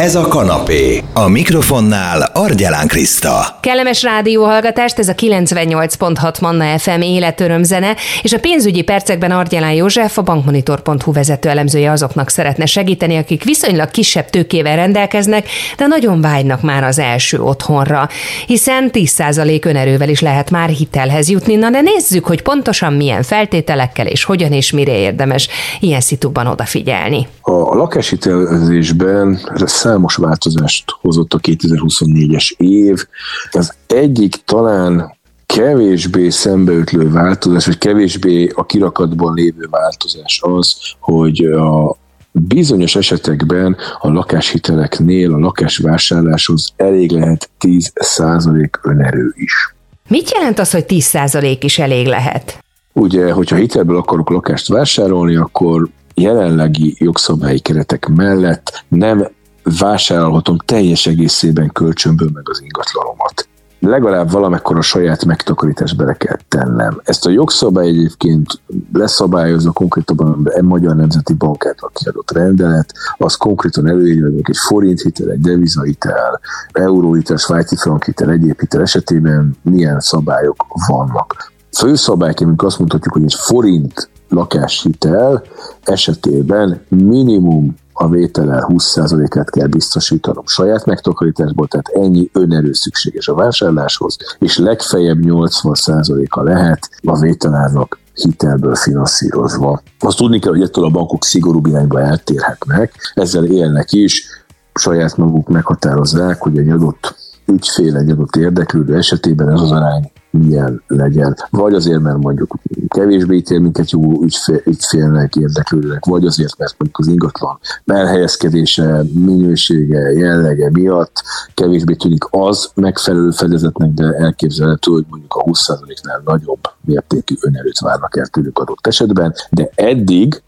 Ez a kanapé. A mikrofonnál Argyelán Kriszta. Kellemes rádióhallgatást, ez a 98.6 Manna FM életörömzene, és a pénzügyi percekben Argyelán József, a bankmonitor.hu vezető elemzője azoknak szeretne segíteni, akik viszonylag kisebb tőkével rendelkeznek, de nagyon vágynak már az első otthonra, hiszen 10% önerővel is lehet már hitelhez jutni. Na de nézzük, hogy pontosan milyen feltételekkel és hogyan és mire érdemes ilyen szitúban odafigyelni. A lakáshitelezésben számos változást hozott a 2024-es év. Az egyik talán kevésbé szembeütlő változás, vagy kevésbé a kirakatban lévő változás az, hogy a bizonyos esetekben a lakáshiteleknél a lakásvásárláshoz elég lehet 10% önerő is. Mit jelent az, hogy 10% is elég lehet? Ugye, hogyha hitelből akarok lakást vásárolni, akkor jelenlegi jogszabályi keretek mellett nem vásárolhatom teljes egészében kölcsönből meg az ingatlanomat. Legalább valamekkor a saját megtakarítást bele kell tennem. Ezt a jogszabály egyébként leszabályozza konkrétabban a Magyar Nemzeti Bank által kiadott rendelet, az konkrétan előírja, hogy egy forint hitel, egy devizahitel, euróhitel, svájci frank egyéb hitel esetében milyen szabályok vannak. Főszabályként azt mondhatjuk, hogy egy forint lakáshitel esetében minimum a vétele 20%-át kell biztosítanom saját megtakarításból, tehát ennyi önerő szükséges a vásárláshoz, és legfeljebb 80%-a lehet a vételárnak hitelből finanszírozva. Azt tudni kell, hogy ettől a bankok szigorú irányba eltérhetnek, ezzel élnek is, saját maguk meghatározzák, hogy egy adott ügyfél, egy adott érdeklődő esetében ez az arány milyen legyen. Vagy azért, mert mondjuk kevésbé ítél minket jó ügyfél, ügyfélnek, érdeklődőnek, vagy azért, mert mondjuk az ingatlan elhelyezkedése, minősége, jellege miatt kevésbé tűnik az megfelelő fedezetnek, de elképzelhető, hogy mondjuk a 20%-nál nagyobb mértékű önerőt várnak el tőlük adott esetben, de eddig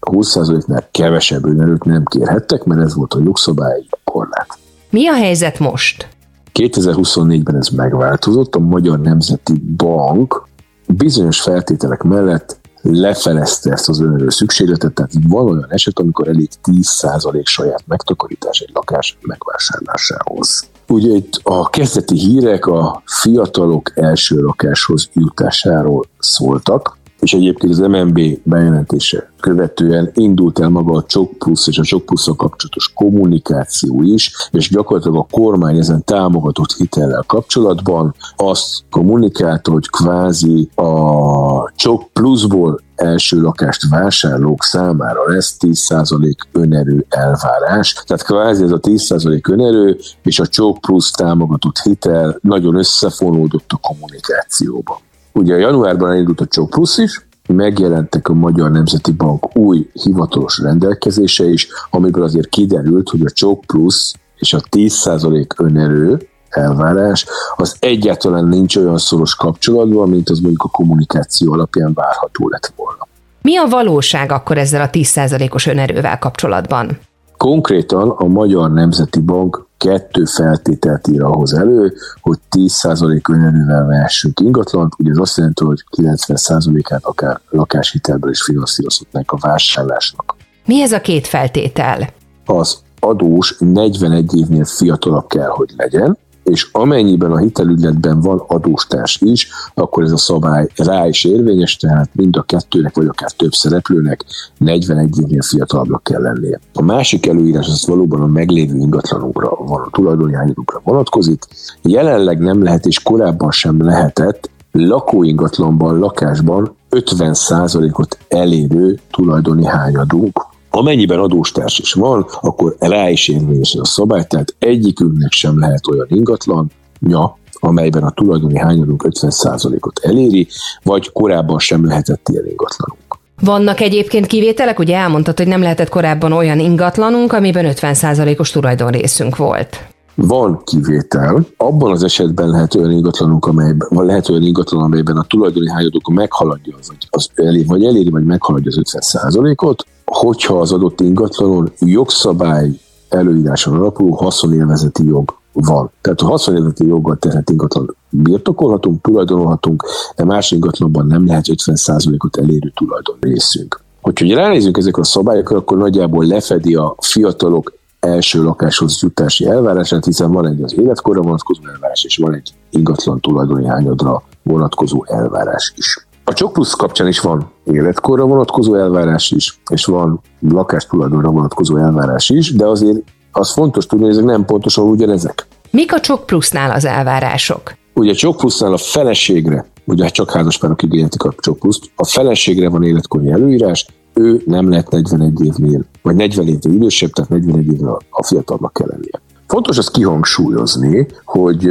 20%-nál kevesebb önerőt nem kérhettek, mert ez volt a jogszabályi korlát. Mi a helyzet most? 2024-ben ez megváltozott, a Magyar Nemzeti Bank bizonyos feltételek mellett lefelezte ezt az önerő szükségletet, tehát van olyan eset, amikor elég 10% saját megtakarítás egy lakás megvásárlásához. Ugye itt a kezdeti hírek a fiatalok első lakáshoz jutásáról szóltak, és egyébként az MNB bejelentése követően indult el maga a Csok és a Csok plusz kapcsolatos kommunikáció is, és gyakorlatilag a kormány ezen támogatott hitellel kapcsolatban azt kommunikálta, hogy kvázi a Csok Pluszból első lakást vásárlók számára lesz 10% önerő elvárás. Tehát kvázi ez a 10% önerő és a Csok Plusz támogatott hitel nagyon összefonódott a kommunikációba. Ugye januárban elindult a Csó Plusz is, megjelentek a Magyar Nemzeti Bank új hivatalos rendelkezése is, amiből azért kiderült, hogy a Csók Plusz és a 10% önerő elvárás, az egyáltalán nincs olyan szoros kapcsolatban, mint az mondjuk a kommunikáció alapján várható lett volna. Mi a valóság akkor ezzel a 10%-os önerővel kapcsolatban? Konkrétan a Magyar Nemzeti Bank kettő feltételt ír ahhoz elő, hogy 10% önerővel vehessünk ingatlant, ugye ez azt jelenti, hogy 90%-át akár lakáshitelből is finanszírozhatnánk a vásárlásnak. Mi ez a két feltétel? Az adós 41 évnél fiatalabb kell, hogy legyen, és amennyiben a hitelügyletben van adóstárs is, akkor ez a szabály rá is érvényes, tehát mind a kettőnek, vagy akár több szereplőnek 41 évnél fiatalabbnak kell lennie. A másik előírás az valóban a meglévő ingatlanunkra van, a tulajdonjányokra vonatkozik. Jelenleg nem lehet, és korábban sem lehetett lakóingatlanban, lakásban 50%-ot elérő tulajdoni hányadunk, Amennyiben adóstárs is van, akkor rá is érvényes a szabály, tehát egyikünknek sem lehet olyan ingatlan, nya, amelyben a tulajdoni hányadunk 50%-ot eléri, vagy korábban sem lehetett ilyen ingatlanunk. Vannak egyébként kivételek, ugye elmondtad, hogy nem lehetett korábban olyan ingatlanunk, amiben 50%-os tulajdonrészünk volt. Van kivétel, abban az esetben lehet olyan ingatlanunk, amelyben, van lehet olyan ingatlan, amelyben a tulajdoni hányadók meghaladja, vagy, az eléri, vagy eléri, vagy meghaladja az 50%-ot, hogyha az adott ingatlanon jogszabály előíráson alapuló haszonélvezeti jog van. Tehát a haszonélvezeti joggal terhet ingatlan birtokolhatunk, tulajdonolhatunk, de más ingatlanban nem lehet 50%-ot elérő tulajdon részünk. Hogyha ránézünk ezekre a szabályokra, akkor nagyjából lefedi a fiatalok első lakáshoz jutási elvárását, hiszen van egy az életkorra vonatkozó elvárás, és van egy ingatlan tulajdoni hányadra vonatkozó elvárás is. A Csok Plusz kapcsán is van életkorra vonatkozó elvárás is, és van lakás tulajdonra vonatkozó elvárás is, de azért az fontos tudni, hogy ezek nem pontosan ugyanezek. Mik a Csok Plusznál az elvárások? Ugye a Csok Plusznál a feleségre, ugye csak házaspárok igényeltik a Csok Pluszt, a feleségre van életkori előírás, ő nem lehet 41 évnél, vagy 40 évnél idősebb, tehát 41 évnél a fiatalnak kell lennie. Fontos azt kihangsúlyozni, hogy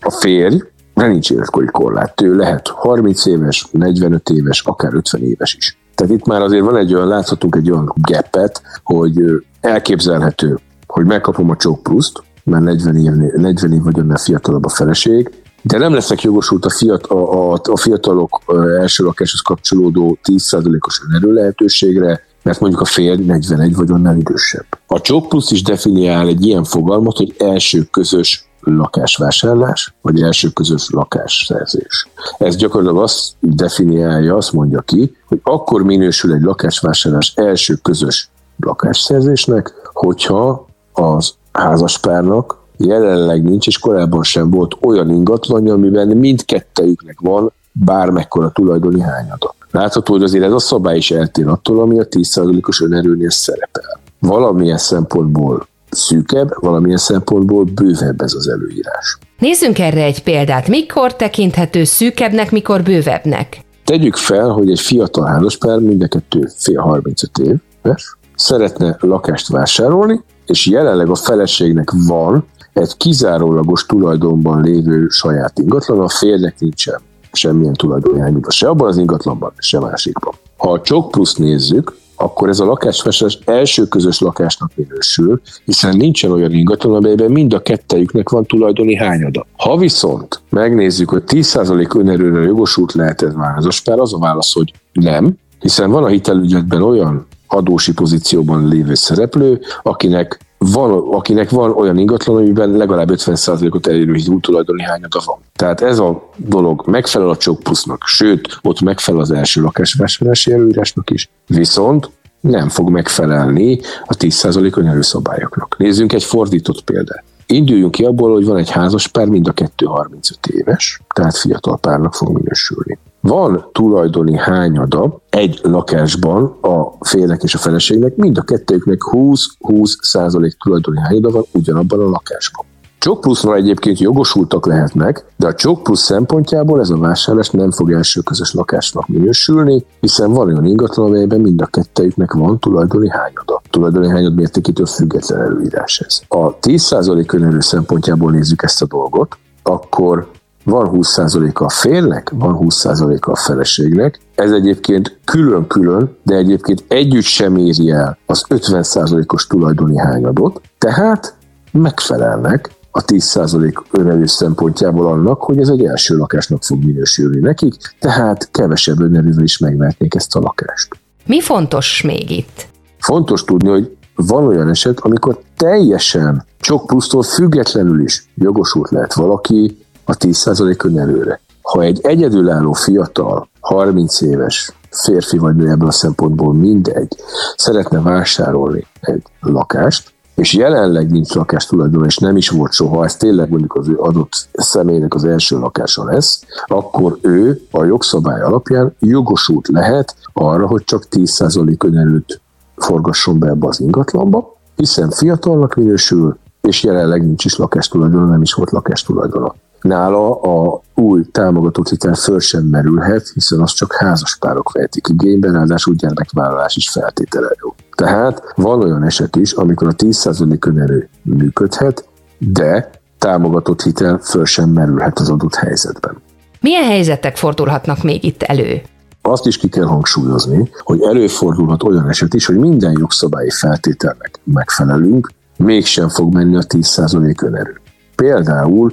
a férj, de nincs életkori korlát. Ő lehet 30 éves, 45 éves, akár 50 éves is. Tehát itt már azért van egy olyan, láthatunk egy olyan gapet, hogy elképzelhető, hogy megkapom a csók pluszt, mert 40 év, 40 év vagy annál fiatalabb a feleség, de nem leszek jogosult a, fiat, a, a, fiatalok első lakáshoz kapcsolódó 10%-os önerő lehetőségre, mert mondjuk a férj 41 vagy annál idősebb. A csók plusz is definiál egy ilyen fogalmat, hogy első közös lakásvásárlás, vagy első közös lakásszerzés. Ez gyakorlatilag azt definiálja, azt mondja ki, hogy akkor minősül egy lakásvásárlás első közös lakásszerzésnek, hogyha az házaspárnak jelenleg nincs, és korábban sem volt olyan ingatlanja, amiben mindkettejüknek van bármekkora tulajdoni hányada. Látható, hogy azért ez a szabály is eltér attól, ami a 10%-os önerőnél szerepel. Valamilyen szempontból szűkebb, valamilyen szempontból bővebb ez az előírás. Nézzünk erre egy példát. Mikor tekinthető szűkebbnek, mikor bővebbnek? Tegyük fel, hogy egy fiatal házaspár, mind a kettő fél 35 éves, szeretne lakást vásárolni, és jelenleg a feleségnek van egy kizárólagos tulajdonban lévő saját ingatlan, a férnek nincsen semmilyen tulajdonjányúba, se abban az ingatlanban, se másikban. Ha a csok plusz nézzük, akkor ez a lakásvásárlás első közös lakásnak minősül, hiszen nincsen olyan ingatlan, amelyben mind a kettejüknek van tulajdoni hányada. Ha viszont megnézzük, hogy 10% önerőre jogosult lehet ez vázaspár, az a válasz, hogy nem, hiszen van a hitelügyletben olyan adósi pozícióban lévő szereplő, akinek van, akinek van olyan ingatlan, amiben legalább 50%-ot elérő tulajdoni hányada van. Tehát ez a dolog megfelel a csok plusznak, sőt, ott megfelel az első lakásvásárlási előírásnak is. Viszont nem fog megfelelni a 10% önerőszabályoknak. Nézzünk egy fordított példát. Induljunk ki abból, hogy van egy házas pár, mind a kettő 35 éves, tehát fiatal párnak fog minősülni. Van tulajdoni hányada egy lakásban a férnek és a feleségnek, mind a kettőjüknek 20-20 százalék tulajdoni hányada van ugyanabban a lakásban. Csok plusznal egyébként jogosultak lehetnek, de a csok plusz szempontjából ez a vásárlás nem fog első közös lakásnak minősülni, hiszen van olyan ingatlan, amelyben mind a kettejüknek van tulajdoni hányada. Tulajdoni hányad mértékétől független előírás ez. A 10% önerő szempontjából nézzük ezt a dolgot, akkor van 20%-a a férnek, van 20%-a a feleségnek. Ez egyébként külön-külön, de egyébként együtt sem éri el az 50%-os tulajdoni hányadot, tehát megfelelnek a 10% önerő szempontjából annak, hogy ez egy első lakásnak fog minősülni nekik, tehát kevesebb önerővel is megverték ezt a lakást. Mi fontos még itt? Fontos tudni, hogy van olyan eset, amikor teljesen sok plusztól függetlenül is jogosult lehet valaki a 10% önerőre. Ha egy egyedülálló fiatal, 30 éves férfi vagy nő ebből a szempontból mindegy, szeretne vásárolni egy lakást, és jelenleg nincs lakás tulajdon, és nem is volt soha, ez tényleg mondjuk az ő adott személynek az első lakása lesz, akkor ő a jogszabály alapján jogosult lehet arra, hogy csak 10% önerőt forgasson be ebbe az ingatlanba, hiszen fiatalnak minősül, és jelenleg nincs is lakástulajdona, nem is volt lakástulajdona. Nála a új támogatott hitel föl sem merülhet, hiszen az csak házaspárok vehetik igénybe, ráadásul gyermekvállalás is feltétele jó. Tehát van olyan eset is, amikor a 10% önerő működhet, de támogatott hitel föl sem merülhet az adott helyzetben. Milyen helyzetek fordulhatnak még itt elő? Azt is ki kell hangsúlyozni, hogy előfordulhat olyan eset is, hogy minden jogszabályi feltételnek megfelelünk, mégsem fog menni a 10% önerő. Például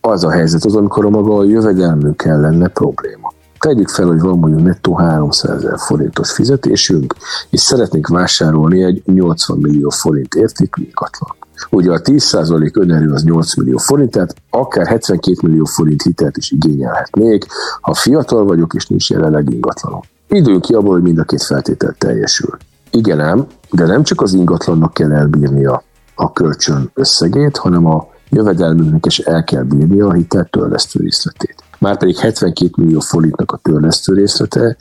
az a helyzet az, amikor a maga a jövedelmünkkel lenne probléma. Tegyük fel, hogy van mondjuk nettó 300 ezer forintos fizetésünk, és szeretnénk vásárolni egy 80 millió forint értékű ingatlan. Ugye a 10% önerő az 8 millió forint, tehát akár 72 millió forint hitelt is igényelhetnék, ha fiatal vagyok és nincs jelenleg ingatlanom. Időnk ki abból, hogy mind a két feltétel teljesül. Igen ám, de nem csak az ingatlannak kell elbírnia a kölcsön összegét, hanem a jövedelmünknek is el kell bírni a hitel törlesztő részletét. Márpedig 72 millió forintnak a törlesztő részlete,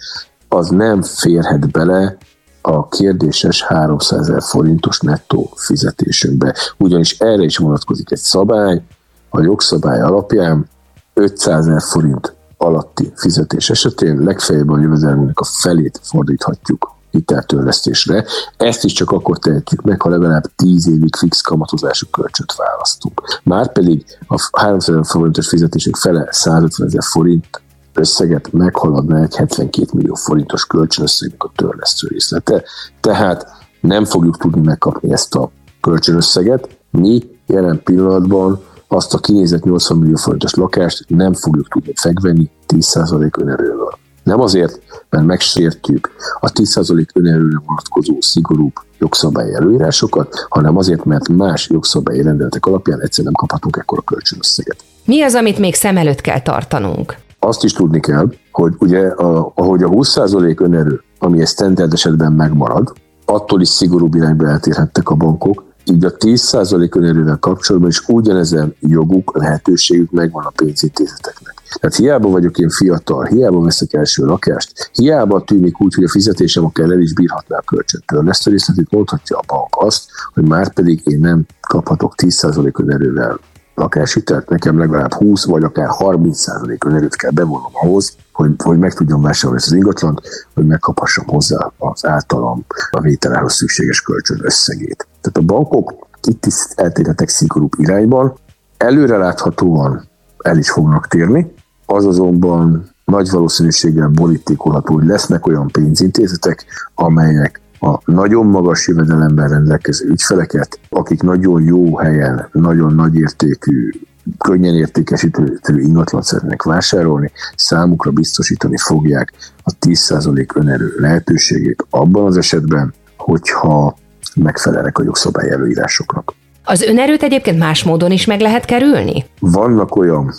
az nem férhet bele a kérdéses 300 ezer forintos nettó fizetésünkbe. Ugyanis erre is vonatkozik egy szabály, a jogszabály alapján 500 ezer forint alatti fizetés esetén legfeljebb a jövedelmünknek a felét fordíthatjuk hiteltörlesztésre. Ezt is csak akkor tehetjük meg, ha legalább 10 évig fix kamatozású kölcsönt választunk. Márpedig a 300 forintos fizetésünk fele 150 ezer forint összeget meghaladna egy 72 millió forintos kölcsönösszegnek a törlesztő részlete. Tehát nem fogjuk tudni megkapni ezt a kölcsönösszeget. Mi jelen pillanatban azt a kinézett 80 millió forintos lakást nem fogjuk tudni fegvenni 10% önerővel. Nem azért, mert megsértjük a 10% önerőre vonatkozó szigorúbb jogszabályi előírásokat, hanem azért, mert más jogszabályi rendeletek alapján egyszerűen nem kaphatunk ekkora kölcsönösszeget. Mi az, amit még szem előtt kell tartanunk? Azt is tudni kell, hogy ugye a, ahogy a 20% önerő, ami egy standard esetben megmarad, attól is szigorúbb irányba eltérhettek a bankok, így a 10% önerővel kapcsolatban is ugyanezen joguk, lehetőségük megvan a pénzintézeteknek. Tehát hiába vagyok én fiatal, hiába veszek első lakást, hiába tűnik úgy, hogy a fizetésem akár el is bírhatná a kölcsöntől. Ezt a részletét mondhatja a bank azt, hogy már pedig én nem kaphatok 10% önerővel lakáshitelt, nekem legalább 20 vagy akár 30 önerőt kell bevonnom ahhoz, hogy, hogy meg tudjam vásárolni ezt az ingatlant, hogy megkaphassam hozzá az általam a vételához szükséges kölcsön összegét. Tehát a bankok itt is eltérhetek szigorúbb irányban, előreláthatóan el is fognak térni, az azonban nagy valószínűséggel borítékolható, hogy lesznek olyan pénzintézetek, amelyek a nagyon magas jövedelemben rendelkező ügyfeleket, akik nagyon jó helyen, nagyon nagy értékű, könnyen értékesítő ingatlan szeretnék vásárolni, számukra biztosítani fogják a 10% önerő lehetőségét abban az esetben, hogyha megfelelnek a jogszabály előírásoknak. Az önerőt egyébként más módon is meg lehet kerülni? Vannak olyan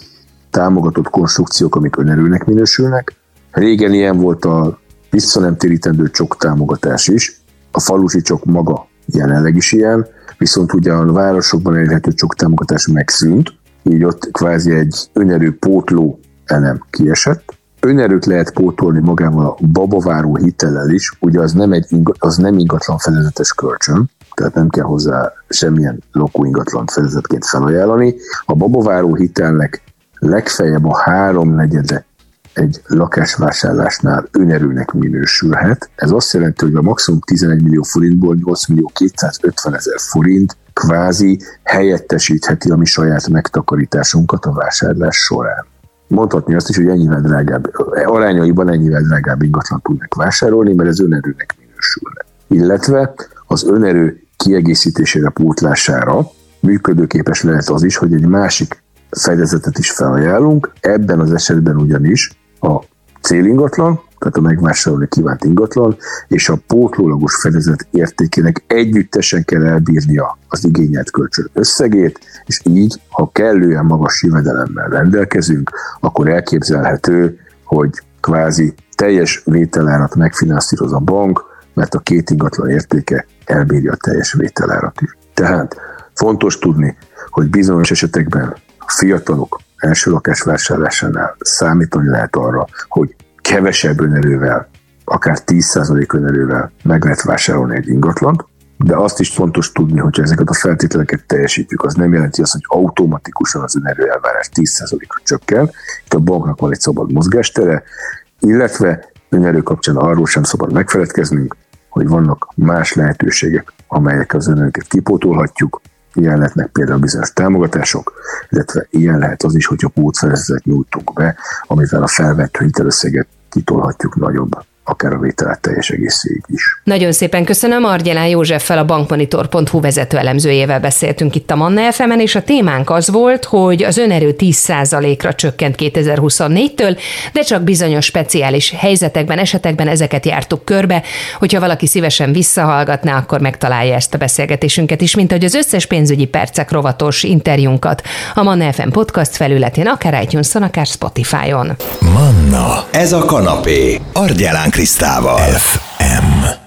támogatott konstrukciók, amik önerőnek minősülnek. Régen ilyen volt a vissza nem térítendő csok támogatás is. A falusi csok maga jelenleg is ilyen, viszont ugye a városokban elérhető csok támogatás megszűnt, így ott kvázi egy önerő pótló elem kiesett. Önerőt lehet pótolni magával a babaváró hitellel is, ugye az nem, egy, az nem ingatlan fedezetes kölcsön, tehát nem kell hozzá semmilyen ingatlan fedezetként felajánlani. A babaváró hitelnek legfeljebb a háromnegyede egy lakásvásárlásnál önerőnek minősülhet. Ez azt jelenti, hogy a maximum 11 millió forintból 8 millió 250 ezer forint kvázi helyettesítheti a mi saját megtakarításunkat a vásárlás során. Mondhatni azt is, hogy ennyivel drágább, arányaiban ennyivel drágább ingatlan tudnak vásárolni, mert ez önerőnek minősülne. Illetve az önerő kiegészítésére, pótlására működőképes lehet az is, hogy egy másik fedezetet is felajánlunk. Ebben az esetben ugyanis a célingatlan, tehát a megvásárolni kívánt ingatlan, és a pótlólagos fedezet értékének együttesen kell elbírnia az igényelt kölcsön összegét, és így, ha kellően magas jövedelemmel rendelkezünk, akkor elképzelhető, hogy kvázi teljes vételárat megfinanszíroz a bank, mert a két ingatlan értéke elbírja a teljes vételárat is. Tehát fontos tudni, hogy bizonyos esetekben fiatalok első lakás vásárlásánál számítani lehet arra, hogy kevesebb önerővel, akár 10% önerővel meg lehet vásárolni egy ingatlant, de azt is fontos tudni, hogy ezeket a feltételeket teljesítjük, az nem jelenti azt, hogy automatikusan az önerő elvárás 10%-ra csökken. Itt a banknak van egy szabad mozgástere, illetve önerő kapcsán arról sem szabad megfeledkeznünk, hogy vannak más lehetőségek, amelyek az önerőket kipótolhatjuk, Ilyen lehetnek például bizonyos támogatások, illetve ilyen lehet az is, hogyha pótszerezetet nyújtunk be, amivel a felvett hitelösszeget kitolhatjuk nagyobb akár a vételet teljes egészéig is. Nagyon szépen köszönöm. Argyelán Józseffel a bankmonitor.hu vezető elemzőjével beszéltünk itt a Manna fm és a témánk az volt, hogy az önerő 10%-ra csökkent 2024-től, de csak bizonyos speciális helyzetekben, esetekben ezeket jártuk körbe. Hogyha valaki szívesen visszahallgatná, akkor megtalálja ezt a beszélgetésünket is, mint hogy az összes pénzügyi percek rovatos interjúnkat a Manna FM podcast felületén, akár itunes akár Spotify-on. Manna, ez a kanapé, Argyelán Krisztával. FM.